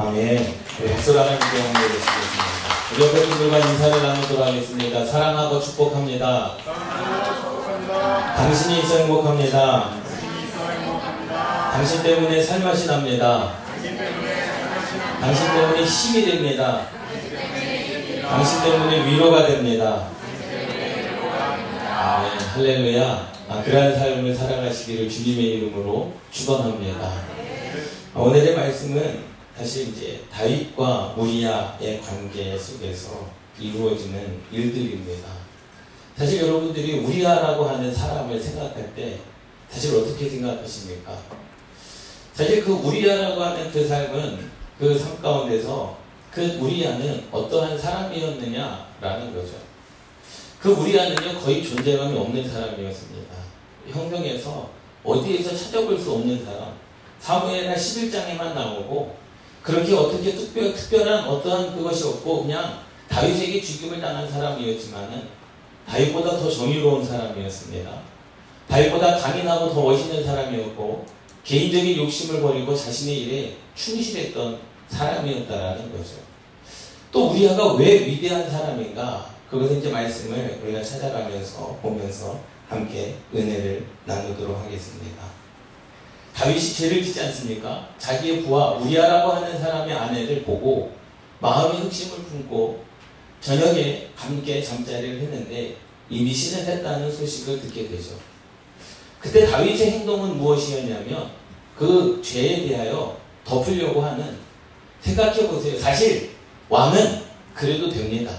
아멘. 우리 박수를 하나님께 영광을 드리겠습니다. 우리 옆에 분들과 인사를 나누도록 하겠습니다. 사랑하고 축복합니다. 당신이 있어 행복합니다. 당신 때문에 살맛이 납니다. 당신 때문에 힘이 됩니다. 당신 때문에 위로가 됩니다. 아멘. 할렐루야. 아, 그러한 삶을 살아가시기를 주님의 이름으로 축원합니다. 아, 오늘의 말씀은 사실 이제 다윗과 우리야의 관계 속에서 이루어지는 일들입니다. 사실 여러분들이 우리야라고 하는 사람을 생각할 때 사실 어떻게 생각하십니까? 사실 그 우리야라고 하는 그 삶은 그 삶 가운데서 그 우리야는 어떠한 사람이었느냐라는 거죠. 그 우리야는요 거의 존재감이 없는 사람이었습니다. 성경에서 어디에서 찾아볼 수 없는 사람. 사무엘하 11장에만 나오고 그렇게 어떻게 특별, 특별한 어떠한 그것이 없고 그냥 다윗에게 죽임을 당한 사람이었지만은 다윗보다 더 정의로운 사람이었습니다. 다윗보다 강인하고 더 멋있는 사람이었고 개인적인 욕심을 버리고 자신의 일에 충실했던 사람이었다라는 거죠. 또 우리아가 왜 위대한 사람인가? 그것은 이제 말씀을 우리가 찾아가면서 보면서 함께 은혜를 나누도록 하겠습니다. 다윗이 죄를 짓지 않습니까? 자기의 부하 우리아라고 하는 사람의 아내를 보고 마음의 흑심을 품고 저녁에 함께 잠자리를 했는데 이미 신을 했다는 소식을 듣게 되죠. 그때 다윗의 행동은 무엇이었냐면 그 죄에 대하여 덮으려고 하는 생각해 보세요. 사실 왕은 그래도 됩니다.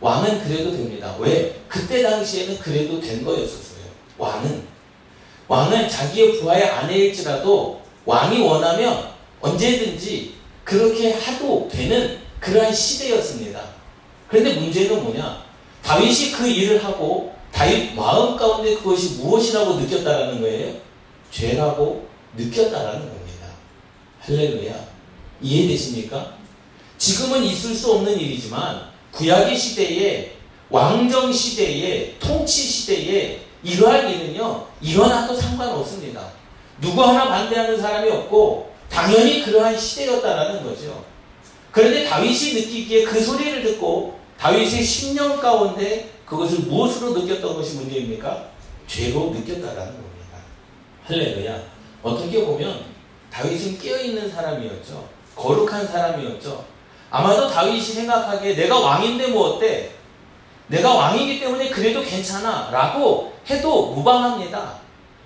왕은 그래도 됩니다. 왜? 그때 당시에는 그래도 된 거였었어요. 왕은. 왕은 자기의 부하의 아내일지라도 왕이 원하면 언제든지 그렇게 하도 되는 그러한 시대였습니다. 그런데 문제는 뭐냐? 다윗이 그 일을 하고 다윗 마음 가운데 그것이 무엇이라고 느꼈다라는 거예요? 죄라고 느꼈다라는 겁니다. 할렐루야. 이해되십니까? 지금은 있을 수 없는 일이지만 구약의 시대에 왕정 시대에 통치 시대에 이러한 일은요 일어나도 상관없습니다. 누구 하나 반대하는 사람이 없고 당연히 그러한 시대였다라는 거죠. 그런데 다윗이 느끼기에 그 소리를 듣고 다윗의 심령 가운데 그것을 무엇으로 느꼈던 것이 문제입니까? 죄로 느꼈다라는 겁니다. 할렐루야. 어떻게 보면 다윗은 깨어있는 사람이었죠. 거룩한 사람이었죠. 아마도 다윗이 생각하기에 내가 왕인데 뭐 어때? 내가 왕이기 때문에 그래도 괜찮아. 라고 해도 무방합니다.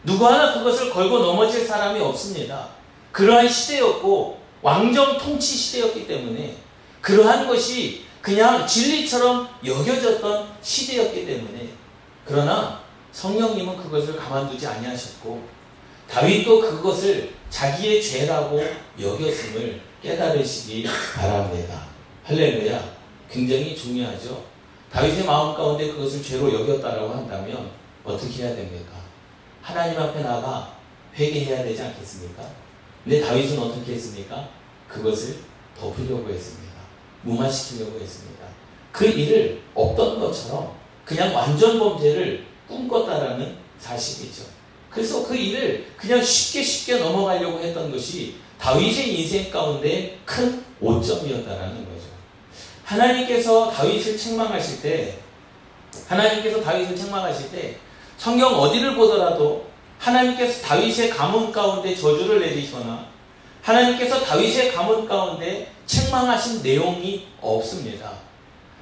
누구 하나 그것을 걸고 넘어질 사람이 없습니다. 그러한 시대였고 왕정 통치 시대였기 때문에 그러한 것이 그냥 진리처럼 여겨졌던 시대였기 때문에 그러나 성령님은 그것을 가만두지 아니하셨고 다윗도 그것을 자기의 죄라고 여겼음을 깨달으시기 바랍니다. 할렐루야. 굉장히 중요하죠. 다윗의 마음 가운데 그것을 죄로 여겼다라고 한다면 어떻게 해야 됩니까? 하나님 앞에 나가 회개해야 되지 않겠습니까? 근데 다윗은 어떻게 했습니까? 그것을 덮으려고 했습니다. 무마시키려고 했습니다. 그 일을 없던 것처럼 그냥 완전 범죄를 꿈꿨다라는 사실이죠. 그래서 그 일을 그냥 쉽게 쉽게 넘어가려고 했던 것이 다윗의 인생 가운데 큰 오점이었다라는 거죠. 하나님께서 다윗을 책망하실 때, 하나님께서 다윗을 책망하실 때, 성경 어디를 보더라도 하나님께서 다윗의 가문 가운데 저주를 내리거나 하나님께서 다윗의 가문 가운데 책망하신 내용이 없습니다.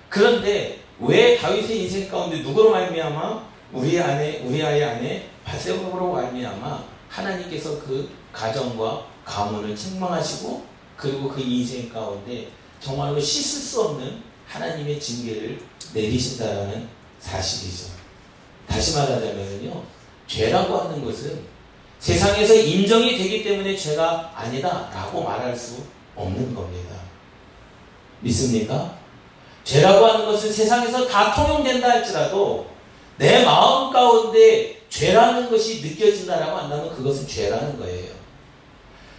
그런데 왜 다윗의 인생 가운데 누구로 말미암아 우리 아내 우리 아이 아내 바세바로 말미암아 하나님께서 그 가정과 가문을 책망하시고 그리고 그 인생 가운데 정말로 씻을 수 없는 하나님의 징계를 내리신다라는 사실이죠. 다시 말하자면요. 죄라고 하는 것은 세상에서 인정이 되기 때문에 죄가 아니다 라고 말할 수 없는 겁니다. 믿습니까? 죄라고 하는 것은 세상에서 다 통용된다 할지라도 내 마음 가운데 죄라는 것이 느껴진다라고 한다면 그것은 죄라는 거예요.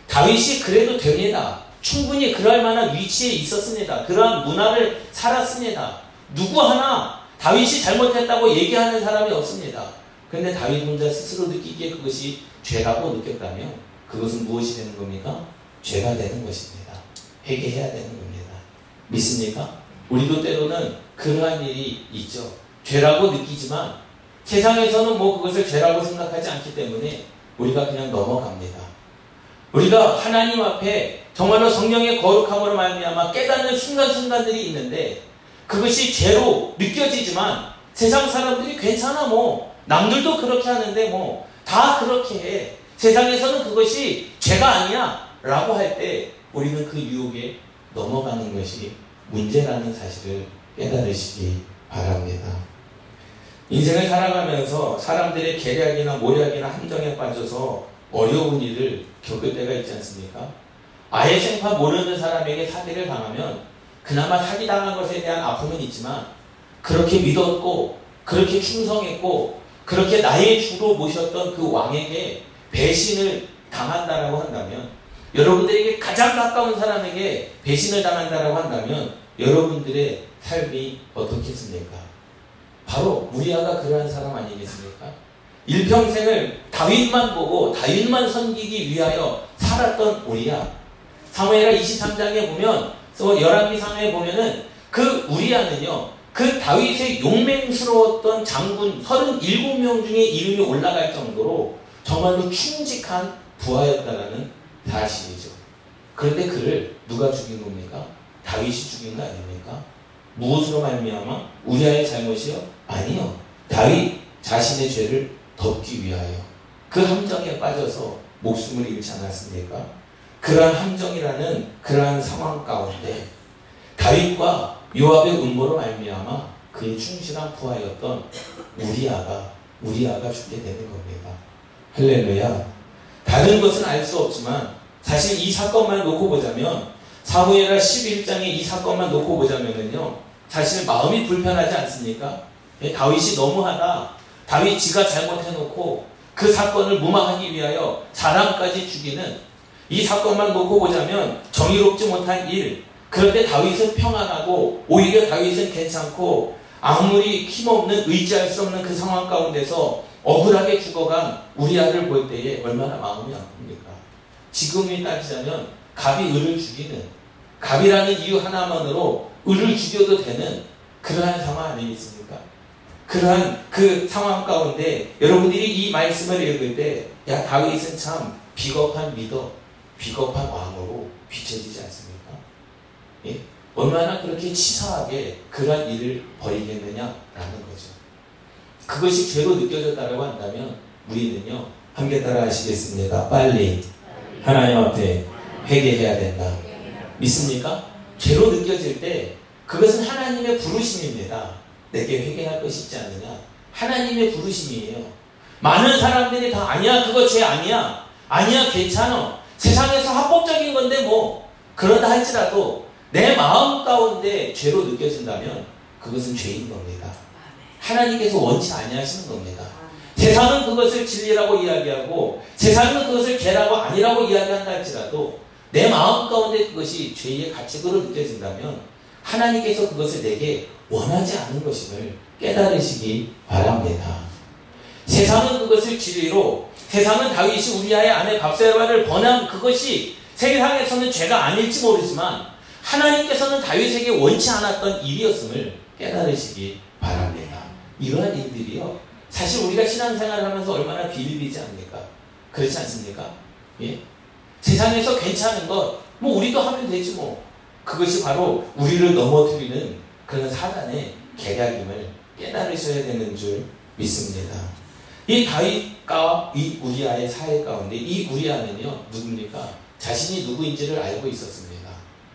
다윗이 그래도 됩니다. 충분히 그럴 만한 위치에 있었습니다. 그러한 문화를 살았습니다. 누구 하나 다윗이 잘못했다고 얘기하는 사람이 없습니다. 그런데 다윗 혼자 스스로 느끼기에 그것이 죄라고 느꼈다면 그것은 무엇이 되는 겁니까? 죄가 되는 것입니다. 회개해야 되는 겁니다. 믿습니까? 우리도 때로는 그러한 일이 있죠. 죄라고 느끼지만 세상에서는 뭐 그것을 죄라고 생각하지 않기 때문에 우리가 그냥 넘어갑니다. 우리가 하나님 앞에 정말로 성령의 거룩함으로 말미암아 깨닫는 순간순간들이 있는데 그것이 죄로 느껴지지만 세상 사람들이 괜찮아 뭐 남들도 그렇게 하는데 뭐 다 그렇게 해 세상에서는 그것이 죄가 아니야 라고 할 때 우리는 그 유혹에 넘어가는 것이 문제라는 사실을 깨달으시기 바랍니다. 인생을 살아가면서 사람들의 계략이나 모략이나 함정에 빠져서 어려운 일을 겪을 때가 있지 않습니까? 아예 생파 모르는 사람에게 사기를 당하면 그나마 사기당한 것에 대한 아픔은 있지만 그렇게 믿었고 그렇게 충성했고 그렇게 나의 주로 모셨던 그 왕에게 배신을 당한다라고 한다면 여러분들에게 가장 가까운 사람에게 배신을 당한다라고 한다면 여러분들의 삶이 어떻겠습니까? 바로 무리아가 그러한 사람 아니겠습니까? 일평생을 다윗만 보고 다윗만 섬기기 위하여 살았던 우리아. 사무엘하 23장에 보면 또 열왕기 상에 보면은 그 우리아는요. 그 다윗의 용맹스러웠던 장군 37명 중에 이름이 올라갈 정도로 정말로 충직한 부하였다라는 사실이죠. 그런데 그를 누가 죽인 겁니까? 다윗이 죽인 거 아닙니까? 무엇으로 말미암아 우리아의 잘못이요? 아니요. 다윗 자신의 죄를 덮기 위하여 그 함정에 빠져서 목숨을 잃지 않았습니까? 그러한 함정이라는 그러한 상황 가운데 다윗과 요압의 음모로 말미암아 그의 충실한 부하였던 우리아가 우리아가 죽게 되는 겁니다. 할렐루야. 다른 것은 알 수 없지만 사실 이 사건만 놓고 보자면 사무엘하 11장의 이 사건만 놓고 보자면요 사실 마음이 불편하지 않습니까? 예, 다윗이 너무하다. 다윗 지가 잘못해놓고 그 사건을 무마하기 위하여 사람까지 죽이는 이 사건만 놓고 보자면 정의롭지 못한 일. 그런데 다윗은 평안하고 오히려 다윗은 괜찮고 아무리 힘없는 의지할 수 없는 그 상황 가운데서 억울하게 죽어간 우리 아들 볼 때에 얼마나 마음이 아픕니까? 지금이 따지자면 갑이 을을 죽이는 갑이라는 이유 하나만으로 을을 죽여도 되는 그러한 상황 아니겠습니까? 그러한 그 상황 가운데 여러분들이 이 말씀을 읽을 때, 야, 다윗은 참 비겁한 리더, 비겁한 왕으로 비춰지지 않습니까? 예? 얼마나 그렇게 치사하게 그러한 일을 벌이겠느냐라는 거죠. 그것이 죄로 느껴졌다고 한다면 우리는요, 함께 따라 하시겠습니다. 빨리 하나님 앞에 회개해야 된다. 믿습니까? 죄로 느껴질 때 그것은 하나님의 부르심입니다. 내게 회개할 것이 있지 않느냐? 하나님의 부르심이에요. 많은 사람들이 다 아니야, 그거 죄 아니야. 아니야, 괜찮아. 세상에서 합법적인 건데 뭐 그런다 할지라도 내 마음 가운데 죄로 느껴진다면 그것은 죄인 겁니다. 하나님께서 원치 아니하시는 겁니다. 세상은 그것을 진리라고 이야기하고 세상은 그것을 죄라고 아니라고 이야기한다 할지라도 내 마음 가운데 그것이 죄의 가책으로 느껴진다면 하나님께서 그것을 내게 원하지 않은 것임을 깨달으시기 바랍니다. 세상은 그것을 진리로 세상은 다윗이 우리아의 아내 밥세바를 번한 그것이 세상에서는 죄가 아닐지 모르지만 하나님께서는 다윗에게 원치 않았던 일이었음을 깨달으시기 바랍니다. 이러한 일들이요. 사실 우리가 신앙생활을 하면서 얼마나 비일비지 않습니까? 그렇지 않습니까? 예? 세상에서 괜찮은 것, 뭐 우리도 하면 되지 뭐. 그것이 바로 우리를 넘어뜨리는 그런 사단의 계략임을 깨달으셔야 되는 줄 믿습니다. 이 다윗과 이 우리아의 사회 가운데 이 우리아는요 누굽니까? 자신이 누구인지를 알고 있었습니다.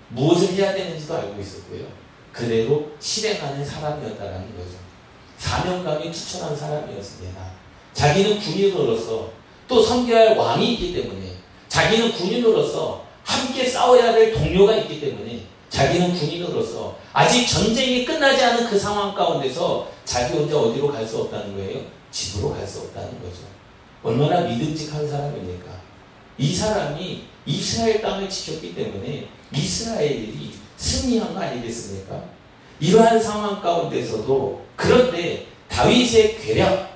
무엇을 해야 되는지도 알고 있었고요. 그대로 실행하는 사람이었다라는 거죠. 사명감이 투철한 사람이었습니다. 자기는 군인으로서 또 섬겨야 할 왕이 있기 때문에 자기는 군인으로서 함께 싸워야 될 동료가 있기 때문에 자기는 군인으로서 아직 전쟁이 끝나지 않은 그 상황 가운데서 자기 혼자 어디로 갈 수 없다는 거예요? 집으로 갈 수 없다는 거죠. 얼마나 믿음직한 사람입니까? 이 사람이 이스라엘 땅을 지켰기 때문에 이스라엘이 승리한 거 아니겠습니까? 이러한 상황 가운데서도 그런데 다윗의 괴력,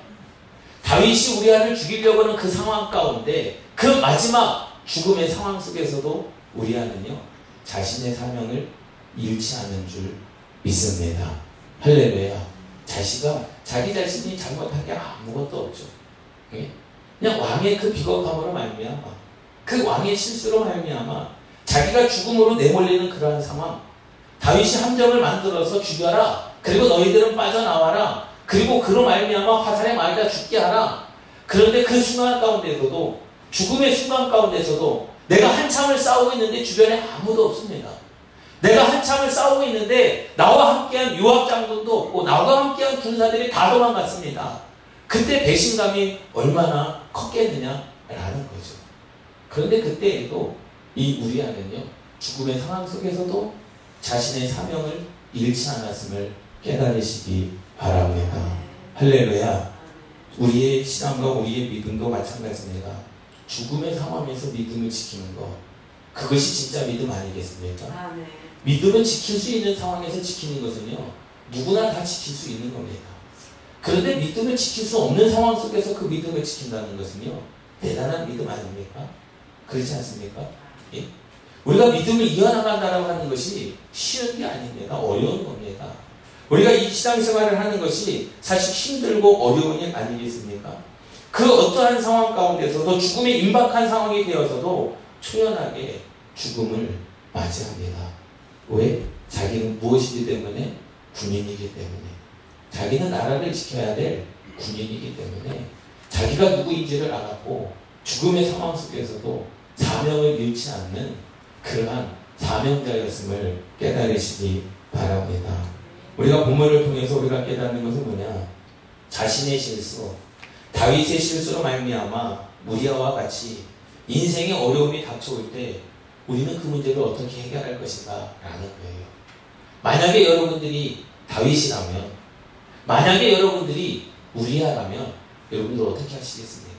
다윗이 우리아를 죽이려고 하는 그 상황 가운데 그 마지막 죽음의 상황 속에서도 우리아는요 자신의 사명을 잃지 않는 줄 믿습니다. 할렐루야. 자식가 자기 자신이 잘못한 게 아무것도 없죠. 예? 그냥 왕의 그 비겁함으로 말미암아 그 왕의 실수로 말미암아 자기가 죽음으로 내몰리는 그러한 상황 다윗이 함정을 만들어서 죽여라 그리고 너희들은 빠져나와라 그리고 그로 말미암아 화살에 맞아 죽게 하라 그런데 그 순간 가운데서도 죽음의 순간 가운데서도 내가 한참을 싸우고 있는데 주변에 아무도 없습니다. 내가 한참을 싸우고 있는데 나와 함께한 유학 장군도 없고 나와 함께한 군사들이 다 도망갔습니다. 그때 배신감이 얼마나 컸겠느냐라는 거죠. 그런데 그때에도 이 우리아는요 죽음의 상황 속에서도 자신의 사명을 잃지 않았음을 깨달으시기 바랍니다. 할렐루야. 우리의 신앙과 우리의 믿음도 마찬가지입니다. 죽음의 상황에서 믿음을 지키는 것. 그것이 진짜 믿음 아니겠습니까? 아, 네. 믿음을 지킬 수 있는 상황에서 지키는 것은요, 누구나 다 지킬 수 있는 겁니다. 그런데 믿음을 지킬 수 없는 상황 속에서 그 믿음을 지킨다는 것은요, 대단한 믿음 아닙니까? 그렇지 않습니까? 예? 우리가 믿음을 이어나간다고 하는 것이 쉬운 게 아닙니다. 어려운 겁니다. 우리가 이 신앙생활을 하는 것이 사실 힘들고 어려운 일 아니겠습니까? 그 어떠한 상황 가운데서도 죽음에 임박한 상황이 되어서도 초연하게 죽음을 맞이합니다. 왜? 자기는 무엇이기 때문에? 군인이기 때문에. 자기는 나라를 지켜야 될 군인이기 때문에 자기가 누구인지를 알았고 죽음의 상황 속에서도 사명을 잃지 않는 그러한 사명자였음을 깨달으시기 바랍니다. 우리가 본문을 통해서 우리가 깨닫는 것은 뭐냐? 자신의 실수, 다윗의 실수로 말미암아 무리아와 같이 인생의 어려움이 닥쳐올 때 우리는 그 문제를 어떻게 해결할 것인가 라는 거예요. 만약에 여러분들이 다윗이라면 만약에 여러분들이 우리아라면 여러분들 어떻게 하시겠습니까?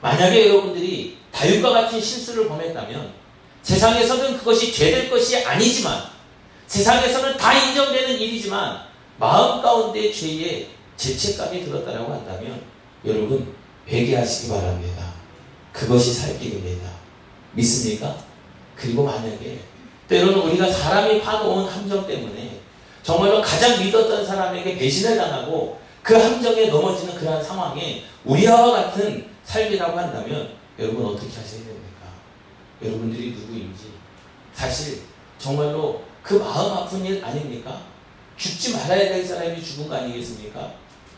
만약에 여러분들이 다윗과 같은 실수를 범했다면 세상에서는 그것이 죄될 것이 아니지만 세상에서는 다 인정되는 일이지만 마음 가운데 죄에 죄책감이 들었다라고 한다면 여러분 회개하시기 바랍니다. 그것이 살 길입니다. 믿습니까? 그리고 만약에 때로는 우리가 사람이 파놓은 함정 때문에 정말로 가장 믿었던 사람에게 배신을 당하고 그 함정에 넘어지는 그러한 상황에 우리와 같은 삶이라고 한다면 여러분 어떻게 하셔야 됩니까? 여러분들이 누구인지 사실 정말로 그 마음 아픈 일 아닙니까? 죽지 말아야 될 사람이 죽은 거 아니겠습니까?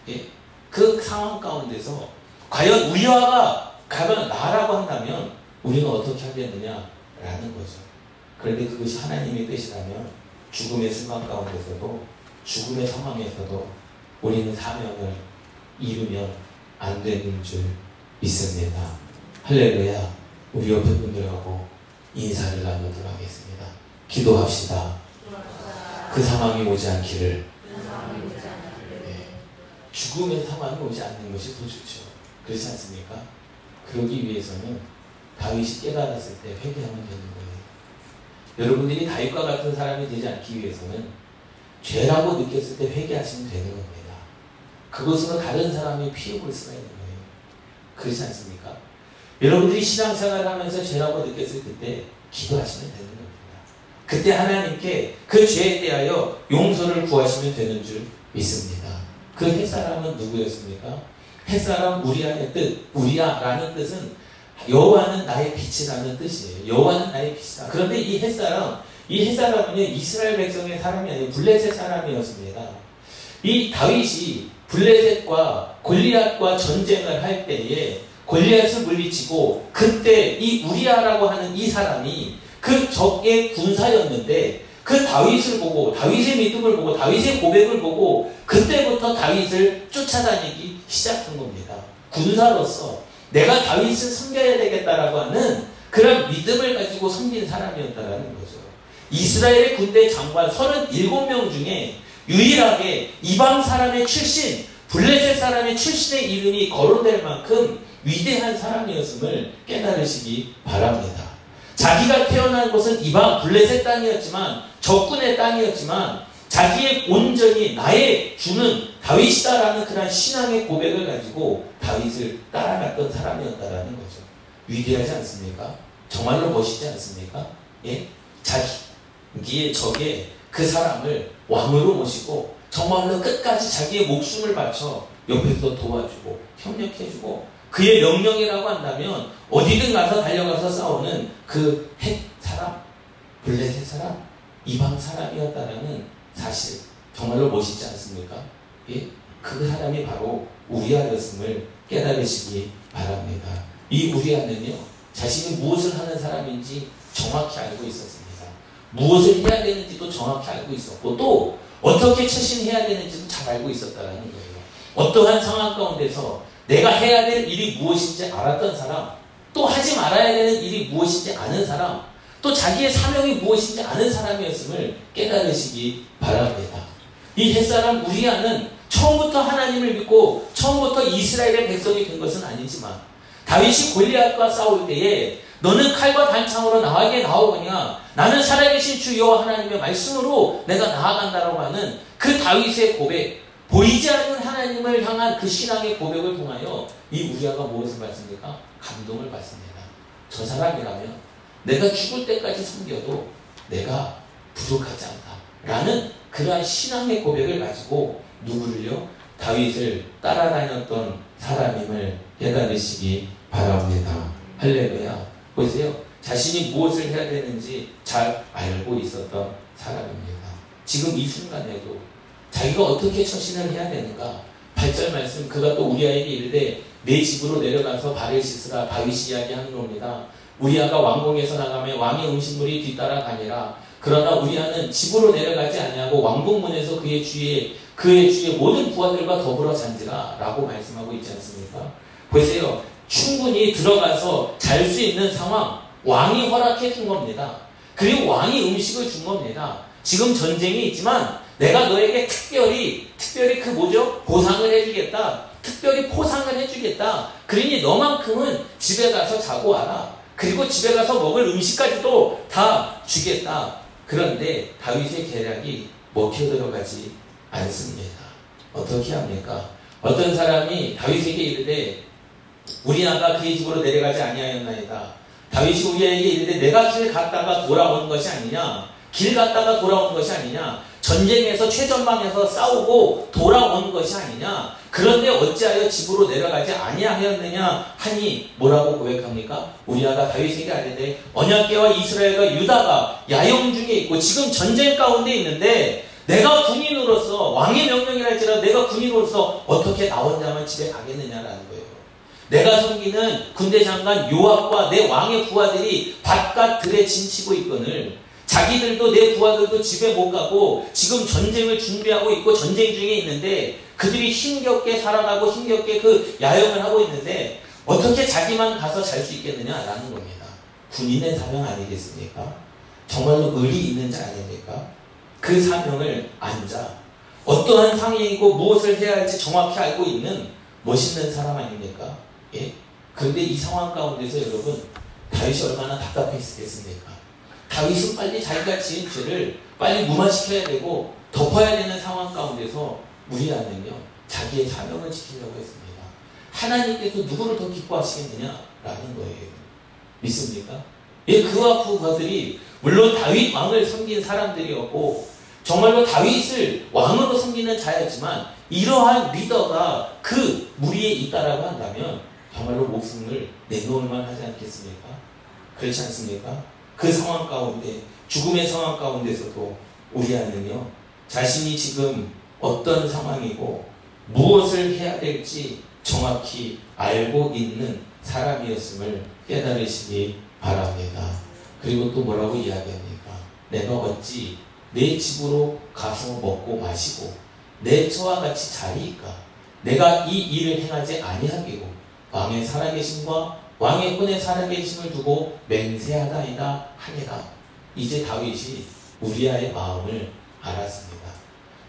예? 그 상황 가운데서 과연 우리와가 가면 나라고 한다면 우리는 어떻게 하겠느냐 라는 거죠. 그런데 그것이 하나님의 뜻이라면 죽음의 순간 가운데서도 죽음의 상황에서도 우리는 사명을 이루면 안 되는 줄 믿습니다. 할렐루야. 우리 옆에 분들하고 인사를 나누도록 하겠습니다. 기도합시다. 그 상황이 오지 않기를. 네. 죽음의 상황이 오지 않는 것이 더 좋죠. 그렇지 않습니까? 그러기 위해서는 다윗이 깨달았을 때 회개하면 되는 거예요. 여러분들이 다윗과 같은 사람이 되지 않기 위해서는 죄라고 느꼈을 때 회개하시면 되는 겁니다. 그것으로 다른 사람이 피해 볼 수가 있는 거예요. 그렇지 않습니까? 여러분들이 신앙생활을 하면서 죄라고 느꼈을 때 기도하시면 되는 겁니다. 그때 하나님께 그 죄에 대하여 용서를 구하시면 되는 줄 믿습니다. 그 햇사람은 누구였습니까? 햇사람 우리아의 뜻, 우리아라는 뜻은 여호와는 나의 빛이라는 뜻이에요. 여호와는 나의 빛이다. 그런데 이 햇사람, 이 햇사람은 이스라엘 백성의 사람이 아니고 블레셋 사람이었습니다. 이 다윗이 블레셋과 골리앗과 전쟁을 할 때에 골리앗을 물리치고 그때 이 우리아라고 하는 이 사람이 그 적의 군사였는데 그 다윗을 보고 다윗의 믿음을 보고 다윗의 고백을 보고 그때부터 다윗을 쫓아다니기 시작한 겁니다. 군사로서 내가 다윗을 섬겨야 되겠다라고 하는 그런 믿음을 가지고 섬긴 사람이었다라는 거죠. 이스라엘의 군대 장관 37명 중에 유일하게 이방 사람의 출신, 블레셋 사람의 출신의 이름이 거론될 만큼 위대한 사람이었음을 깨달으시기 바랍니다. 자기가 태어난 곳은 이방 블레셋 땅이었지만 적군의 땅이었지만 자기의 온전히 나의 주는 다윗이다라는 그런 신앙의 고백을 가지고 다윗을 따라갔던 사람이었다라는 거죠. 위대하지 않습니까? 정말로 멋있지 않습니까? 예? 자기의 적에 그 사람을 왕으로 모시고 정말로 끝까지 자기의 목숨을 바쳐 옆에서 도와주고 협력해주고 그의 명령이라고 한다면 어디든 가서 달려가서 싸우는 그 핵 사람, 블레셋 사람, 이방 사람이었다라는 사실 정말로 멋있지 않습니까? 예? 그 사람이 바로 우리아였음을 깨달으시기 바랍니다. 이 우리아는요 자신이 무엇을 하는 사람인지 정확히 알고 있었습니다. 무엇을 해야 되는지도 정확히 알고 있었고 또 어떻게 처신해야 되는지도 잘 알고 있었다는 거예요. 어떠한 상황 가운데서 내가 해야 될 일이 무엇인지 알았던 사람, 또 하지 말아야 되는 일이 무엇인지 아는 사람, 또 자기의 사명이 무엇인지 아는 사람이었음을 깨달으시기 바랍니다. 이 햇사람 우리아는 처음부터 하나님을 믿고 처음부터 이스라엘의 백성이 된 것은 아니지만 다윗이 골리앗과 싸울 때에 너는 칼과 단창으로 나에게 나오거냐 나는 살아계신 주 여호와 하나님의 말씀으로 내가 나아간다라고 하는 그 다윗의 고백 보이지 않는 하나님을 향한 그 신앙의 고백을 통하여 이 우리아가 무엇을 받습니까? 감동을 받습니다. 저 사람이라면 내가 죽을 때까지 숨겨도 내가 부족하지 않다. 라는 그러한 신앙의 고백을 가지고 누구를요? 다윗을 따라다녔던 사람임을 깨달으시기 바랍니다. 할렐루야. 보세요. 자신이 무엇을 해야 되는지 잘 알고 있었던 사람입니다. 지금 이 순간에도 자기가 어떻게 처신을 해야 되는가? 8절 말씀 그가 또 우리아에게 이르되 내 집으로 내려가서 발을 씻으라 다윗이 이야기하는 겁니다. 우리아가 왕궁에서 나가면 왕의 음식물이 뒤따라 가니라. 그러나 우리아는 집으로 내려가지 아니하고 왕궁문에서 그의 주위에 그의 주위에 모든 부하들과 더불어 잔지라 라고 말씀하고 있지 않습니까? 보세요. 충분히 들어가서 잘 수 있는 상황 왕이 허락해 준 겁니다. 그리고 왕이 음식을 준 겁니다. 지금 전쟁이 있지만 내가 너에게 특별히 특별히 그 뭐죠? 보상을 해주겠다. 특별히 포상을 해주겠다. 그러니 너만큼은 집에 가서 자고 와라. 그리고 집에 가서 먹을 음식까지도 다 주겠다. 그런데 다윗의 계략이 먹혀 들어가지 않습니다. 어떻게 합니까? 어떤 사람이 다윗에게 이르되 우리 아가 그의 집으로 내려가지 아니하였나이다. 다윗이 우리에게 이르되 내가 길 갔다가 돌아온 것이 아니냐? 길 갔다가 돌아온 것이 아니냐? 전쟁에서 최전방에서 싸우고 돌아온 것이 아니냐? 그런데 어찌하여 집으로 내려가지 아니하였느냐 하니 뭐라고 고백합니까? 우리아가 다윗에게 알는데 언약계와 이스라엘과 유다가 야영 중에 있고 지금 전쟁 가운데 있는데 내가 군인으로서 왕의 명령이랄지라도 내가 군인으로서 어떻게 나 혼자만 집에 가겠느냐라는 거예요. 내가 섬기는 군대 장관 요압과 내 왕의 부하들이 바깥 들에 진치고 있거늘 자기들도 내 부하들도 집에 못 가고 지금 전쟁을 준비하고 있고 전쟁 중에 있는데 그들이 힘겹게 살아가고 힘겹게 그 야영을 하고 있는데 어떻게 자기만 가서 잘 수 있겠느냐라는 겁니다. 군인의 사명 아니겠습니까? 정말로 의리 있는 자 아닙니까? 그 사명을 앉아 어떠한 상황이고 무엇을 해야 할지 정확히 알고 있는 멋있는 사람 아닙니까? 예? 그런데 이 상황 가운데서 여러분 다윗이 얼마나 답답했겠습니까? 다윗은 빨리 자기가 지은 죄를 빨리 무마시켜야 되고 덮어야 되는 상황 가운데서 우리라면요 자기의 사명을 지키려고 했습니다. 하나님께서 누구를 더 기뻐하시겠느냐라는 거예요. 믿습니까? 예, 그와 그들이 물론 다윗 왕을 섬긴 사람들이었고 정말로 다윗을 왕으로 섬기는 자였지만 이러한 리더가 그 무리에 있다라고 한다면 정말로 목숨을 내놓을 만 하지 않겠습니까? 그렇지 않습니까? 그 상황 가운데 죽음의 상황 가운데서도 우리 아는요 자신이 지금 어떤 상황이고 무엇을 해야 될지 정확히 알고 있는 사람이었음을 깨달으시기 바랍니다. 그리고 또 뭐라고 이야기합니까? 내가 어찌 내 집으로 가서 먹고 마시고 내 처와 같이 자리이까? 내가 이 일을 행하지 아니하기고 왕의 살아계심과 왕의 꾼의 살아계심을 두고 맹세하다이다 하니라. 이제 다윗이 우리아의 마음을 알았습니다.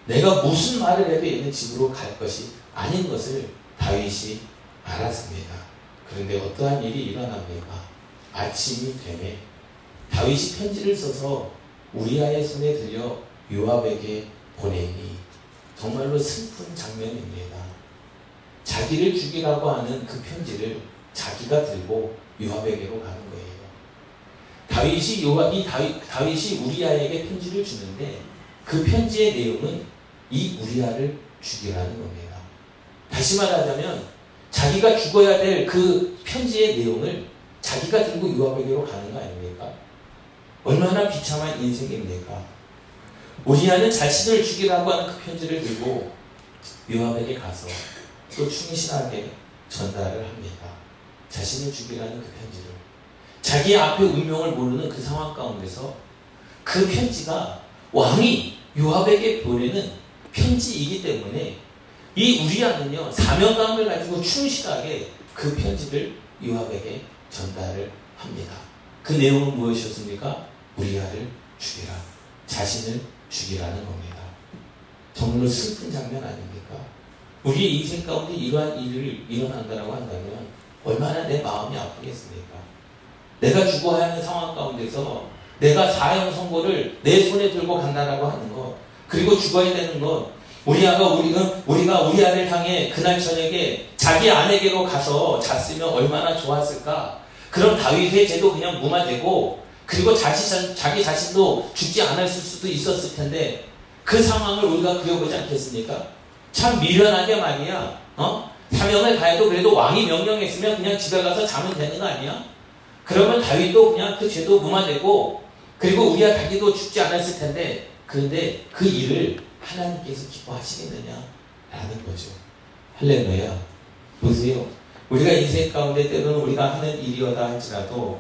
내가 무슨 말을 해도 얘는 집으로 갈 것이 아닌 것을 다윗이 알았습니다. 그런데 어떠한 일이 일어납니까? 아침이 되매 다윗이 편지를 써서 우리아의 손에 들려 요압에게 보내니 정말로 슬픈 장면입니다. 자기를 죽이라고 하는 그 편지를 자기가 들고 요압에게로 가는 거예요. 다윗이 요압이 다윗, 다윗이 우리아에게 편지를 주는데 그 편지의 내용은 이 우리아를 죽이라는 겁니다. 다시 말하자면 자기가 죽어야 될 그 편지의 내용을 자기가 들고 요압에게로 가는 거 아닙니까? 얼마나 비참한 인생입니까? 우리아는 자신을 죽이라고 하는 그 편지를 들고 요압에게 가서 또 충실하게 전달을 합니다. 자신을 죽이라는 그 편지를. 자기 앞의 운명을 모르는 그 상황 가운데서 그 편지가 왕이 요압에게 보내는 편지이기 때문에 이 우리아는요 사명감을 가지고 충실하게 그 편지를 요압에게 전달을 합니다. 그 내용은 무엇이었습니까? 우리아를 죽이라. 자신을 죽이라는 겁니다. 정말로 슬픈 장면 아닙니까? 우리 인생 가운데 이러한 일을 일어난다고 한다면 얼마나 내 마음이 아프겠습니까? 내가 죽어야 하는 상황 가운데서 내가 사형 선고를 내 손에 들고 간다라고 하는 것 그리고 죽어야 되는 것 우리 아가 우리는 우리가 우리 아를 향해 그날 저녁에 자기 아내에게로 가서 잤으면 얼마나 좋았을까? 그럼 다윗의 죄도 그냥 무마되고 그리고 자시, 자기 자신도 죽지 않았을 수도 있었을 텐데 그 상황을 우리가 그려보지 않겠습니까? 참 미련하게 말이야. 어? 사명을 가해도 그래도 왕이 명령했으면 그냥 집에 가서 자면 되는 거 아니야? 그러면 다윗도 그냥 그 죄도 무마되고 그리고 우리가 자기도 죽지 않았을 텐데 그런데 그 일을 하나님께서 기뻐하시겠느냐? 라는 거죠. 할렐루야. 보세요. 우리가 인생 가운데 때로는 우리가 하는 일이어다 할지라도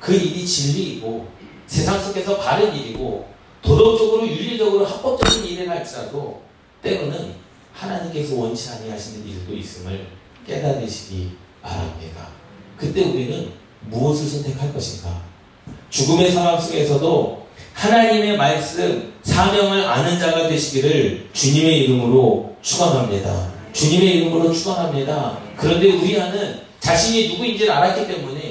그 일이 진리이고 세상 속에서 바른 일이고 도덕적으로 윤리적으로 합법적인 일을 할지라도 때로는 하나님께서 원치 아니하시는 일도 있음을 깨달으시기 바랍니다. 그때 우리는 무엇을 선택할 것인가? 죽음의 상황 속에서도 하나님의 말씀, 사명을 아는 자가 되시기를 주님의 이름으로 축원합니다. 주님의 이름으로 축원합니다. 그런데 우리는 자신이 누구인지를 알았기 때문에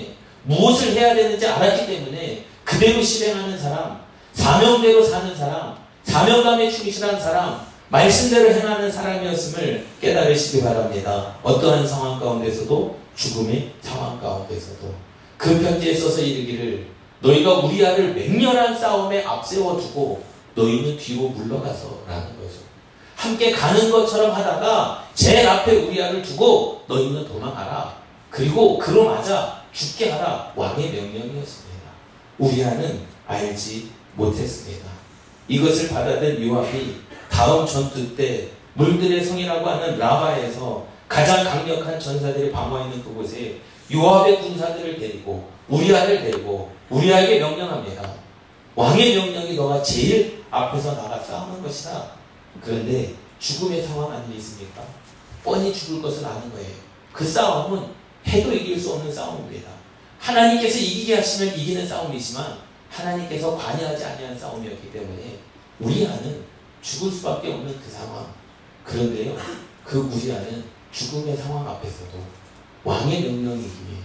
무엇을 해야 되는지 알았기 때문에 그대로 실행하는 사람, 사명대로 사는 사람, 사명감에 충실한 사람, 말씀대로 행하는 사람이었음을 깨달으시기 바랍니다. 어떠한 상황 가운데서도 죽음의 상황 가운데서도 그 편지에 써서 이르기를 너희가 우리 아를 맹렬한 싸움에 앞세워 두고 너희는 뒤로 물러가서 라는 거죠. 함께 가는 것처럼 하다가 제일 앞에 우리 아를 두고 너희는 도망가라. 그리고 그로 맞아 죽게 하라. 왕의 명령이었습니다. 우리아는 알지 못했습니다. 이것을 받아든 요압이 다음 전투 때 물들의 성이라고 하는 라바에서 가장 강력한 전사들이 방어 있는 그곳에 요압의 군사들을 데리고 우리아를 데리고 우리아에게 명령합니다. 왕의 명령이 너가 제일 앞에서 나가 싸우는 것이다. 그런데 죽음의 상황 아니겠습니까? 뻔히 죽을 것을 아는 거예요. 그 싸움은 해도 이길 수 없는 싸움입니다. 하나님께서 이기게 하시면 이기는 싸움이지만 하나님께서 관여하지 아니한 싸움이었기 때문에 우리아는 죽을 수밖에 없는 그 상황. 그런데요, 그 우리아는 죽음의 상황 앞에서도 왕의 명령이기에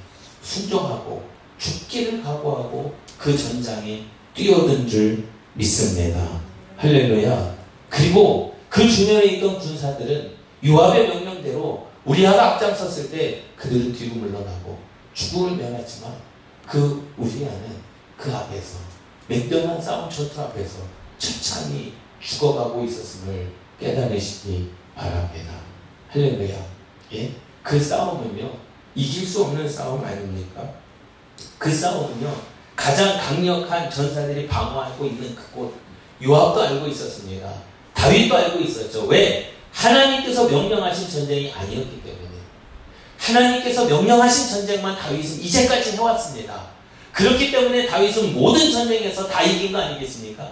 순종하고 죽기를 각오하고 그 전장에 뛰어든 줄 믿습니다. 할렐루야. 그리고 그 주변에 있던 군사들은 요압의 명령대로 우리아가 앞장섰을 때 그들은 뒤로 물러나고 죽음을 면했지만 그 우리아는 그 앞에서 맥변한 싸움 전투 앞에서 천천히 죽어가고 있었음을 깨달으시기 바랍니다. 할렐루야. 예? 그 싸움은요, 이길 수 없는 싸움 아닙니까? 그 싸움은요, 가장 강력한 전사들이 방어하고 있는 그곳, 요압도 알고 있었습니다. 다윗도 알고 있었죠. 왜? 하나님께서 명령하신 전쟁이 아니었기 때문에. 하나님께서 명령하신 전쟁만 다윗은 이제까지 해왔습니다. 그렇기 때문에 다윗은 모든 전쟁에서 다 이긴 거 아니겠습니까?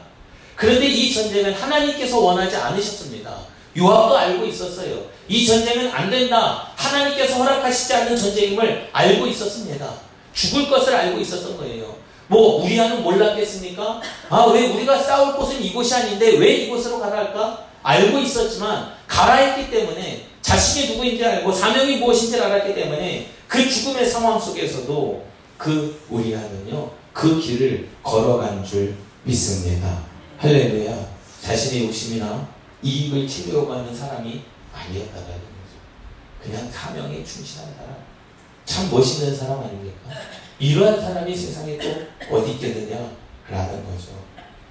그런데 이 전쟁은 하나님께서 원하지 않으셨습니다. 요압도 알고 있었어요. 이 전쟁은 안 된다. 하나님께서 허락하시지 않는 전쟁임을 알고 있었습니다. 죽을 것을 알고 있었던 거예요. 뭐 우리와는 몰랐겠습니까? 아 왜 우리가 싸울 곳은 이곳이 아닌데 왜 이곳으로 가라 할까? 알고 있었지만 가라 했기 때문에 자신이 누구인지 알고 사명이 무엇인지 알았기 때문에 그 죽음의 상황 속에서도 그 우리아는요 그 길을 걸어간 줄 믿습니다. 할렐루야. 자신의 욕심이나 이익을 챙겨고 하는 사람이 아니었다라는 거죠. 그냥 사명에 충실한 사람. 참 멋있는 사람 아닙니까? 이러한 사람이 세상에 또 어디 있겠느냐라는 거죠.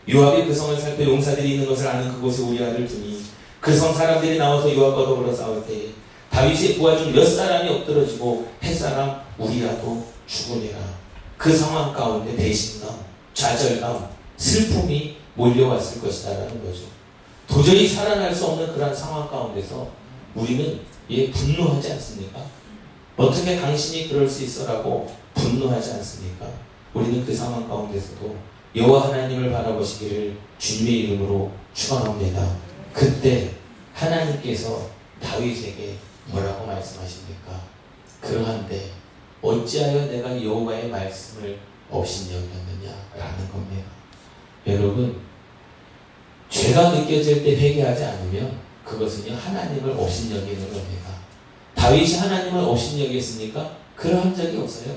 요압이 그 성을 살펴 용사들이 있는 것을 아는 그곳에 우리아를 두니 그 성 사람들이 나와서 요압과 더불어 싸울 때에 다윗의 부하 중 몇 사람이 엎드러지고 햇사람 우리아도 죽으니라. 그 상황 가운데 배신감, 좌절감, 슬픔이 몰려왔을 것이다라는 거죠. 도저히 살아날 수 없는 그런 상황 가운데서 우리는 예, 분노하지 않습니까? 어떻게 당신이 그럴 수 있어라고 분노하지 않습니까? 우리는 그 상황 가운데서도 여호와 하나님을 바라보시기를 주님의 이름으로 축원합니다. 그때 하나님께서 다윗에게 뭐라고 말씀하십니까? 그러한데 어찌하여 내가 여호와의 말씀을 업신여겼느냐라는 겁니다. 여러분 죄가 느껴질 때 회개하지 않으면 그것은요 하나님을 업신여기는 겁니다. 다윗이 하나님을 업신여겼습니까? 그러한 적이 없어요.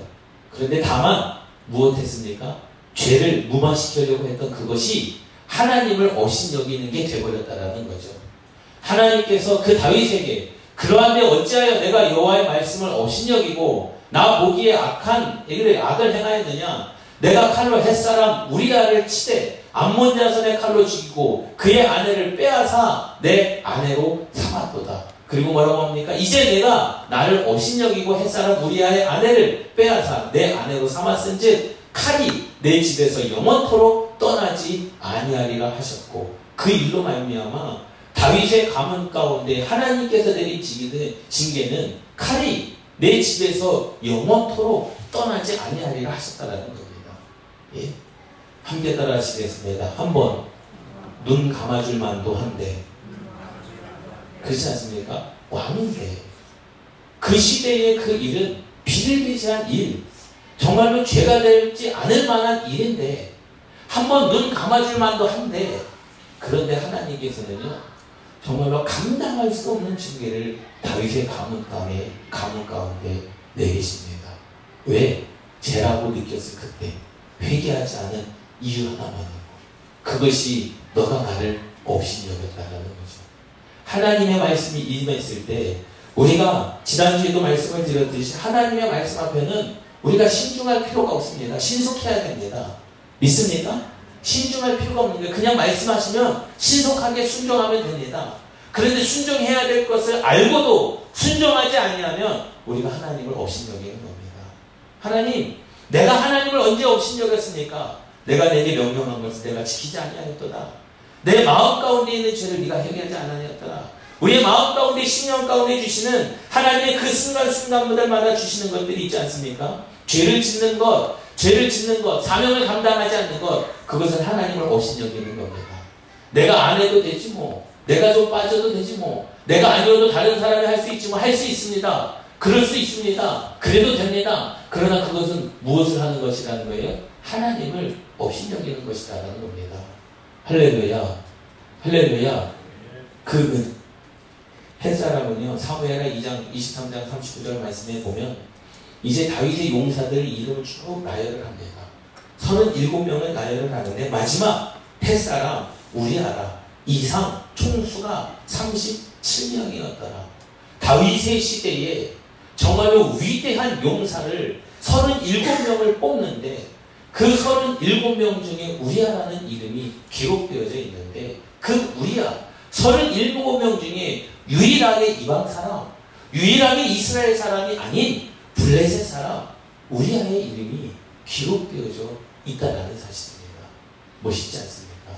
그런데 다만 무엇했습니까? 죄를 무마시키려고 했던 그것이 하나님을 업신여기는 게 되버렸다라는 거죠. 하나님께서 그 다윗에게 그러한데 어찌하여 내가 여호와의 말씀을 업신여기고 나 보기에 악한 이를 악을 행하였느냐 내가 칼로 햇사람 우리아를 치되 암몬 자손의 칼로 죽이고 그의 아내를 빼앗아 내 아내로 삼았도다. 그리고 뭐라고 합니까? 이제 내가 나를 업신여기고 햇사람 우리아의 아내를 빼앗아 내 아내로 삼았은즉 칼이 내 집에서 영원토록 떠나지 아니하리라 하셨고 그 일로 말미암아 다윗의 가문 가운데 하나님께서 내린 징계는 칼이 내 집에서 영원토록 떠나지 아니하리라 하셨다라는 겁니다. 예? 함께 따라하시겠습니다. 한번 눈 감아줄 만도 한데 그렇지 않습니까? 왕인데 그 시대의 그 일은 비일비재한 일 정말로 죄가 되지 않을 만한 일인데 한번 눈 감아줄 만도 한데 그런데 하나님께서는요 정말로 감당할 수 없는 징계를 다윗의 가문 가운데 가문 가운데 내리십니다. 왜 죄라고 느꼈을 그때 회개하지 않은 이유 하나만이고 그것이 너가 나를 없이 여겼다라는 거죠. 하나님의 말씀이 임했을 때 우리가 지난주에도 말씀을 드렸듯이 하나님의 말씀 앞에는 우리가 신중할 필요가 없습니다. 신속해야 됩니다. 믿습니까? 신중할 필요가 없는데 그냥 말씀하시면 신속하게 순종하면 됩니다. 그런데 순종해야 될 것을 알고도 순종하지 아니하면 우리가 하나님을 업신여기는 겁니다. 하나님, 내가 하나님을 언제 업신여겼습니까? 내가 내게 명령한 것을 내가 지키지 아니하였도다. 내 마음 가운데 있는 죄를 네가 해결하지 않았더라. 우리의 마음 가운데 심령 가운데 주시는 하나님의 그 순간순간마다 주시는 것들이 있지 않습니까? 죄를 짓는 것, 죄를 짓는 것, 사명을 감당하지 않는 것, 그것은 하나님을 없인 여기는 겁니다. 내가 안 해도 되지 뭐. 내가 좀 빠져도 되지 뭐. 내가 아니어도 다른 사람이 할 수 있지 뭐. 할수 있습니다. 그럴 수 있습니다. 그래도 됩니다. 그러나 그것은 무엇을 하는 것이라는 거예요? 하나님을 없인 여기는 것이라는 겁니다. 할렐루야. 할렐루야. 그 햇사람은요, 사무엘하 2장 23장 39절 말씀에 보면 이제 다윗의 용사들 이름을 쭉 나열을 합니다. 37명을 나열을 하는데 마지막 햇사람, 우리아라 이상 총수가 37명이었더라. 다윗의 시대에 정말로 위대한 용사를 37명을 뽑는데 그 37명 중에 우리아라는 이름이 기록되어져 있는데 그 우리아 37명 중에 유일하게 이방 사람, 유일하게 이스라엘 사람이 아닌 블레셋 사람, 우리아의 이름이 기록되어져 있다라는 사실입니다. 멋있지 않습니까?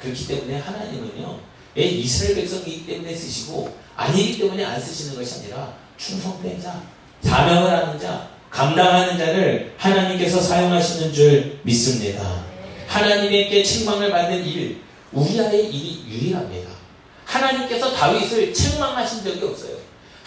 그렇기 때문에 하나님은요, 이스라엘 백성이기 때문에 쓰시고 아니기 때문에 안 쓰시는 것이 아니라 충성된 자, 사명을 하는 자, 감당하는 자를 하나님께서 사용하시는 줄 믿습니다. 하나님에게 책망을 받는 일, 우리아의 일이 유일합니다. 하나님께서 다윗을 책망하신 적이 없어요.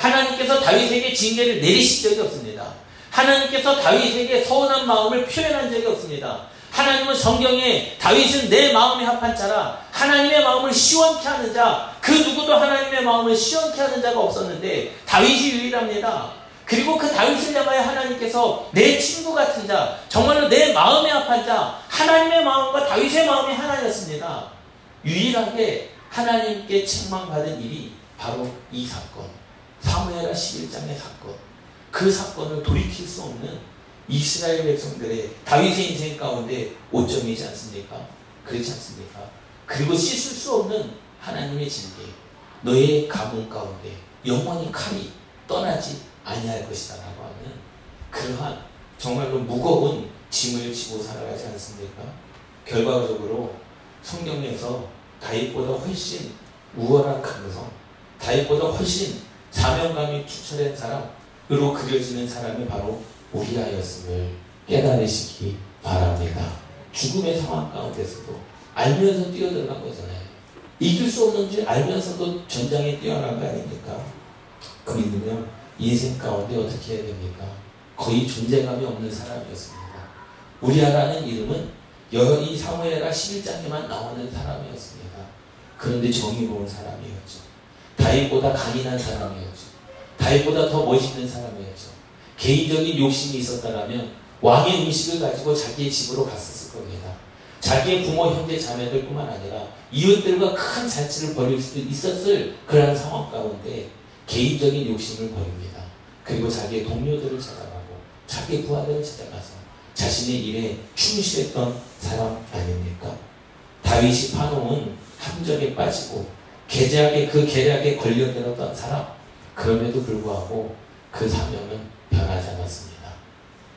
하나님께서 다윗에게 징계를 내리신 적이 없습니다. 하나님께서 다윗에게 서운한 마음을 표현한 적이 없습니다. 하나님은 성경에 다윗은 내 마음에 합한 자라 하나님의 마음을 시원케 하는 자, 그 누구도 하나님의 마음을 시원케 하는 자가 없었는데 다윗이 유일합니다. 그리고 그 다윗을 향하여 하나님께서 내 친구 같은 자, 정말로 내 마음에 합한 자, 하나님의 마음과 다윗의 마음이 하나였습니다. 유일하게 하나님께 책망받은 일이 바로 이 사건. 사무엘하 11장의 사건. 그 사건을 돌이킬 수 없는 이스라엘 백성들의 다윗의 인생 가운데 오점이지 않습니까? 그렇지 않습니까? 그리고 씻을 수 없는 하나님의 징계 너의 가문 가운데 영원히 칼이 떠나지 아니할 것이다 라고 하는 그러한 정말로 무거운 짐을 지고 살아가지 않습니까? 결과적으로 성경에서 다윗보다 훨씬 우월한 감성, 다윗보다 훨씬 사명감이 투철한 사람으로 그려지는 사람이 바로 우리아였음을 깨달으시기 바랍니다. 죽음의 상황 가운데서도 알면서 뛰어들어간 거잖아요. 이길 수 없는 줄 알면서도 전장에 뛰어난 거 아닙니까? 그 믿으면 인생 가운데 어떻게 해야 됩니까? 거의 존재감이 없는 사람이었습니다. 우리아라는 이름은 여이 사무엘하 11장에만 나오는 사람이었습니다. 그런데 정의로운 사람이었죠. 다윗보다 강인한 사람이었죠. 다윗보다 더 멋있는 사람이었죠. 개인적인 욕심이 있었다면 왕의 음식을 가지고 자기의 집으로 갔었을 겁니다. 자기의 부모, 형제, 자매들 뿐만 아니라 이웃들과 큰 잔치를 벌일 수도 있었을 그러한 상황 가운데 개인적인 욕심을 버립니다. 그리고 자기의 동료들을 찾아가고 자기의 부하들을 찾아가서 자신의 일에 충실했던 사람 아닙니까? 다윗이 파놓은 함정에 빠지고 계략에 그 계략에 걸려들었던 사람 그럼에도 불구하고 그 사명은 변하지 않았습니다.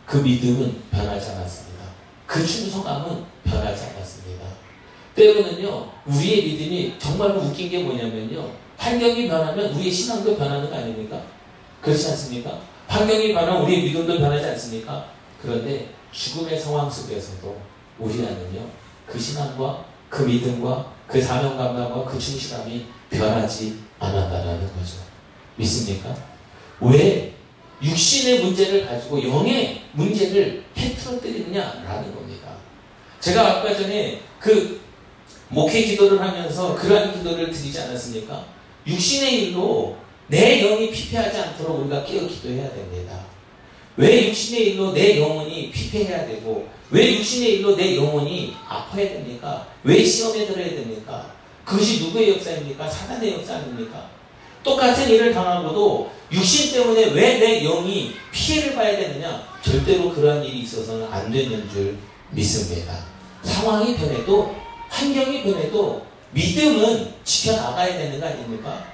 그 믿음은 변하지 않았습니다. 그 충성함은 변하지 않았습니다. 때로는요 우리의 믿음이 정말로 웃긴 게 뭐냐면요 환경이 변하면 우리의 신앙도 변하는 거 아닙니까? 그렇지 않습니까? 환경이 변하면 우리의 믿음도 변하지 않습니까? 그런데 죽음의 상황 속에서도 우리 안은요 그 신앙과 그 믿음과 그 사명감과 그 충실함이 변하지 않았다라는 거죠. 믿습니까? 왜 육신의 문제를 가지고 영의 문제를 해틀어뜨리느냐라는 겁니다. 제가 아까 전에 그 목회 기도를 하면서 그러한 기도를 드리지 않았습니까? 육신의 일로 내 영이 피폐하지 않도록 우리가 깨어 기도해야 됩니다. 왜 육신의 일로 내 영혼이 피폐해야 되고 왜 육신의 일로 내 영혼이 아파야 됩니까? 왜 시험에 들어야 됩니까? 그것이 누구의 역사입니까? 사단의 역사 아닙니까? 똑같은 일을 당하고도 육신 때문에 왜 내 영이 피해를 봐야 되느냐? 절대로 그러한 일이 있어서는 안 되는 줄 믿습니다. 상황이 변해도 환경이 변해도 믿음은 지켜나가야 되는 거 아닙니까?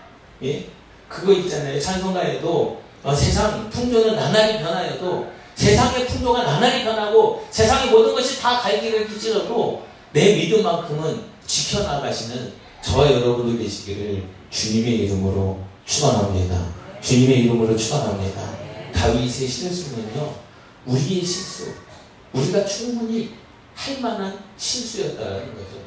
예? 그거 있잖아요. 찬송가에도 어, 세상 풍조는 나날이 변하여도 세상의 풍조가 나날이 변하고 세상의 모든 것이 다 갈기를 빚지어도 내 믿음만큼은 지켜나가시는 저와 여러분들 되시기를 주님의 이름으로 축원합니다. 주님의 이름으로 축원합니다. 다윗의 실수는요, 우리의 실수, 우리가 충분히 할 만한 실수였다는 거죠.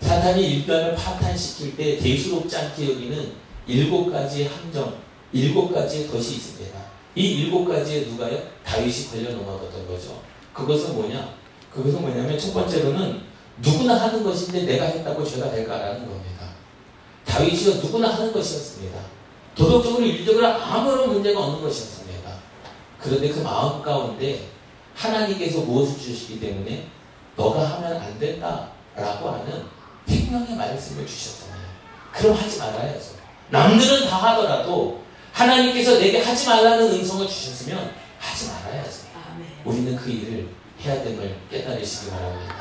사탄이 일변을 파탄시킬 때 대수롭지 않게 여기는 일곱 가지 함정, 일곱 가지의 것이 있습니다. 이 일곱 가지에 누가요? 다윗이 걸려 넘어갔던 거죠. 그것은 뭐냐? 그것은 뭐냐면 첫 번째로는 누구나 하는 것인데 내가 했다고 죄가 될까라는 겁니다. 다윗이요 누구나 하는 것이었습니다. 도덕적으로 윤리적으로 아무런 문제가 없는 것이었습니다. 그런데 그 마음 가운데 하나님께서 무엇을 주시기 때문에 너가 하면 안 된다라고 하는 생명의 말씀을 주셨잖아요. 그럼 하지 말아야죠. 남들은 다 하더라도 하나님께서 내게 하지 말라는 음성을 주셨으면 하지 말아야지. 우리는 그 일을 해야 됨을 깨달으시기 바랍니다.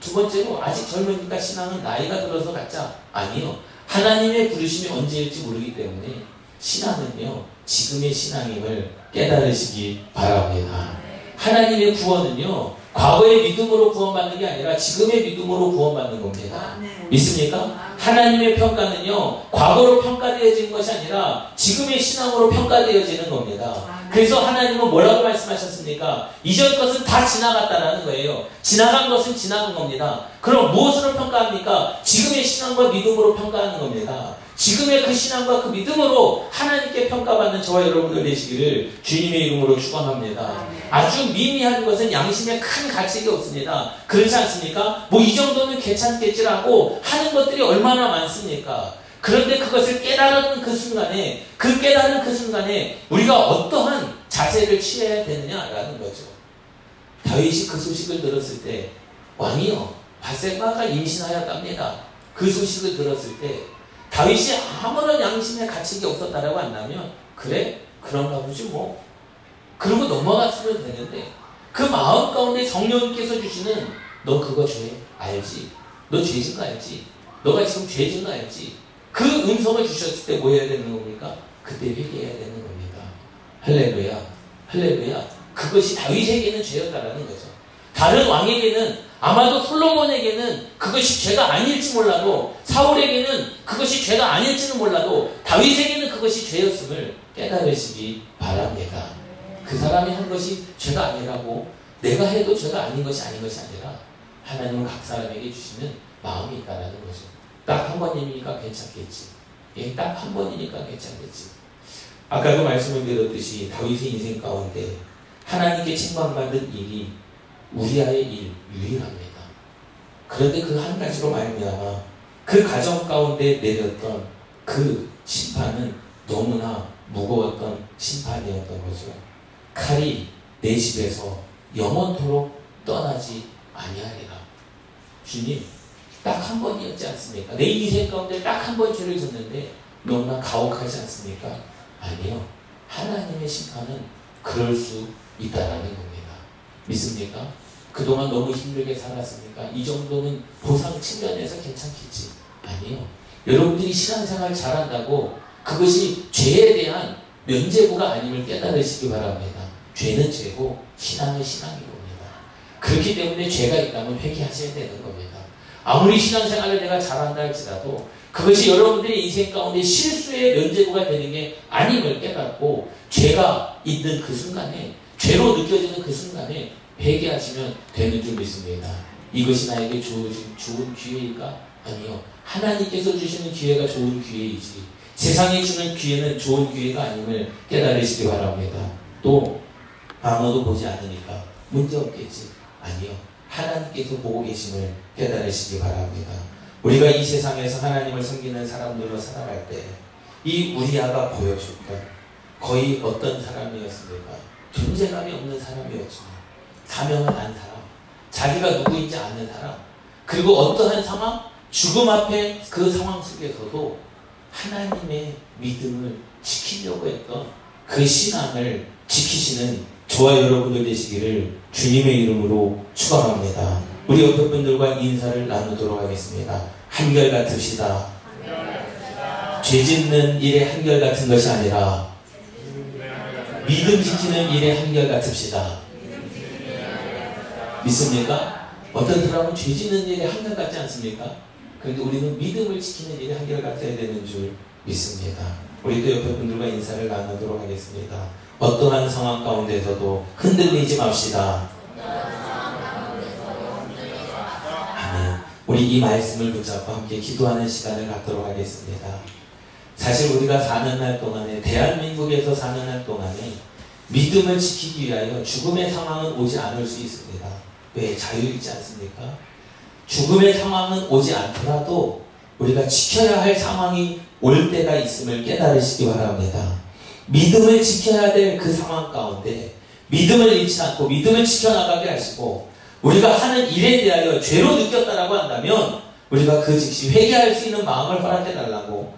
두 번째로 아직 젊으니까 신앙은 나이가 들어서 갖자. 아니요. 하나님의 부르심이 언제일지 모르기 때문에 신앙은요. 지금의 신앙임을 깨달으시기 바랍니다. 하나님의 구원은요. 과거의 믿음으로 구원받는 게 아니라 지금의 믿음으로 구원받는 겁니다. 믿습니까? 하나님의 평가는요, 과거로 평가되어지는 것이 아니라 지금의 신앙으로 평가되어지는 겁니다. 그래서 하나님은 뭐라고 말씀하셨습니까? 이전 것은 다 지나갔다라는 거예요. 지나간 것은 지나간 겁니다. 그럼 무엇으로 평가합니까? 지금의 신앙과 믿음으로 평가하는 겁니다. 지금의 그 신앙과 그 믿음으로 하나님께 평가받는 저와 여러분들 되시기를 주님의 이름으로 축원합니다. 아주 미미한 것은 양심에 큰 가치가 없습니다. 그렇지 않습니까? 뭐 이 정도는 괜찮겠지라고 하는 것들이 얼마나 많습니까? 그런데 그것을 깨달은 그 순간에 그 깨달은 그 순간에 우리가 어떠한 자세를 취해야 되느냐라는 거죠. 다윗이 그 소식을 들었을 때 왕이요 바세바가 임신하였답니다. 그 소식을 들었을 때 다윗이 아무런 양심의 가책이 없었다라고 한다면 그래 그런가 보지 뭐 그러고 넘어갔으면 되는데 그 마음 가운데 성령께서 주시는 너 그거 죄 알지? 너 죄진 거 알지? 너가 지금 죄진 거 알지? 그 음성을 주셨을 때 뭐 해야 되는 겁니까? 그때 회개해야 되는 겁니다. 할렐루야. 할렐루야. 그것이 다윗에게는 죄였다라는 거죠. 다른 왕에게는 아마도 솔로몬에게는 그것이 죄가 아닐지 몰라도 사울에게는 그것이 죄가 아닐지는 몰라도 다윗에게는 그것이 죄였음을 깨달으시기 바랍니다. 그 사람이 한 것이 죄가 아니라고 내가 해도 죄가 아닌 것이 아닌 것이 아니라 하나님은 각 사람에게 주시는 마음이 있다라는 거죠. 딱 한 번이니까 괜찮겠지. 예, 딱 한 번이니까 괜찮겠지. 아까도 말씀을 드렸듯이 다윗의 인생 가운데 하나님께 칭찬받은 일이 우리아의 일 유일합니다. 그런데 그 한 가지로 말미암아 그 가정 가운데 내렸던 그 심판은 너무나 무거웠던 심판이었던 거죠. 칼이 내 집에서 영원토록 떠나지 아니하리라. 주님, 딱 한 번이었지 않습니까? 내 인생 가운데 딱 한 번 죄를 졌는데 너무나 가혹하지 않습니까? 아니요. 하나님의 심판은 그럴 수 있다라는 겁니다. 믿습니까? 그동안 너무 힘들게 살았습니까? 이 정도는 보상 측면에서 괜찮겠지. 아니요. 여러분들이 신앙생활 잘한다고 그것이 죄에 대한 면제부가 아님을 깨달으시기 바랍니다. 죄는 죄고 신앙은 신앙인 겁니다. 그렇기 때문에 죄가 있다면 회개하셔야 되는 겁니다. 아무리 신앙생활을 내가 잘한다 할지라도 그것이 여러분들의 인생 가운데 실수의 면제부가 되는 게 아님을 깨닫고 죄가 있는 그 순간에 죄로 느껴지는 그 순간에 회개하시면 되는 줄 믿습니다. 이것이 나에게 주어진 좋은 기회일까? 아니요. 하나님께서 주시는 기회가 좋은 기회이지. 세상에 주는 기회는 좋은 기회가 아님을 깨달으시기 바랍니다. 또 아무도 보지 않으니까 문제 없겠지. 아니요. 하나님께서 보고 계심을 깨달으시기 바랍니다. 우리가 이 세상에서 하나님을 섬기는 사람들로 살아갈 때 이 우리아가 보여줬던 거의 어떤 사람이었습니까? 존재감이 없는 사람이었죠. 사명을 안 사람, 자기가 누구인지 아는 사람, 그리고 어떠한 상황, 죽음 앞에 그 상황 속에서도 하나님의 믿음을 지키려고 했던 그 신앙을 지키시는 저와 여러분들 되시기를 주님의 이름으로 축원합니다. 우리 옆에 분들과 인사를 나누도록 하겠습니다. 한결 같읍시다. 죄 짓는 일에 한결 같은 것이 아니라 믿음 지키는 일에 한결 같읍시다. 믿습니까? 어떤 사람은 죄 짓는 일에 한결 같지 않습니까? 그런데 우리는 믿음을 지키는 일에 한결 같아야 되는 줄 믿습니다. 우리도 옆에 분들과 인사를 나누도록 하겠습니다. 어떠한 상황 가운데서도 흔들리지 맙시다. 아멘. 우리 이 말씀을 붙잡고 함께 기도하는 시간을 갖도록 하겠습니다. 사실 우리가 사는 날 동안에 대한민국에서 사는 날 동안에 믿음을 지키기 위하여 죽음의 상황은 오지 않을 수 있습니다. 왜 자유 있지 않습니까? 죽음의 상황은 오지 않더라도 우리가 지켜야 할 상황이 올 때가 있음을 깨달으시기 바랍니다. 믿음을 지켜야 될 그 상황 가운데 믿음을 잃지 않고 믿음을 지켜나가게 하시고 우리가 하는 일에 대하여 죄로 느꼈다라고 한다면 우리가 그 즉시 회개할 수 있는 마음을 허락해 달라고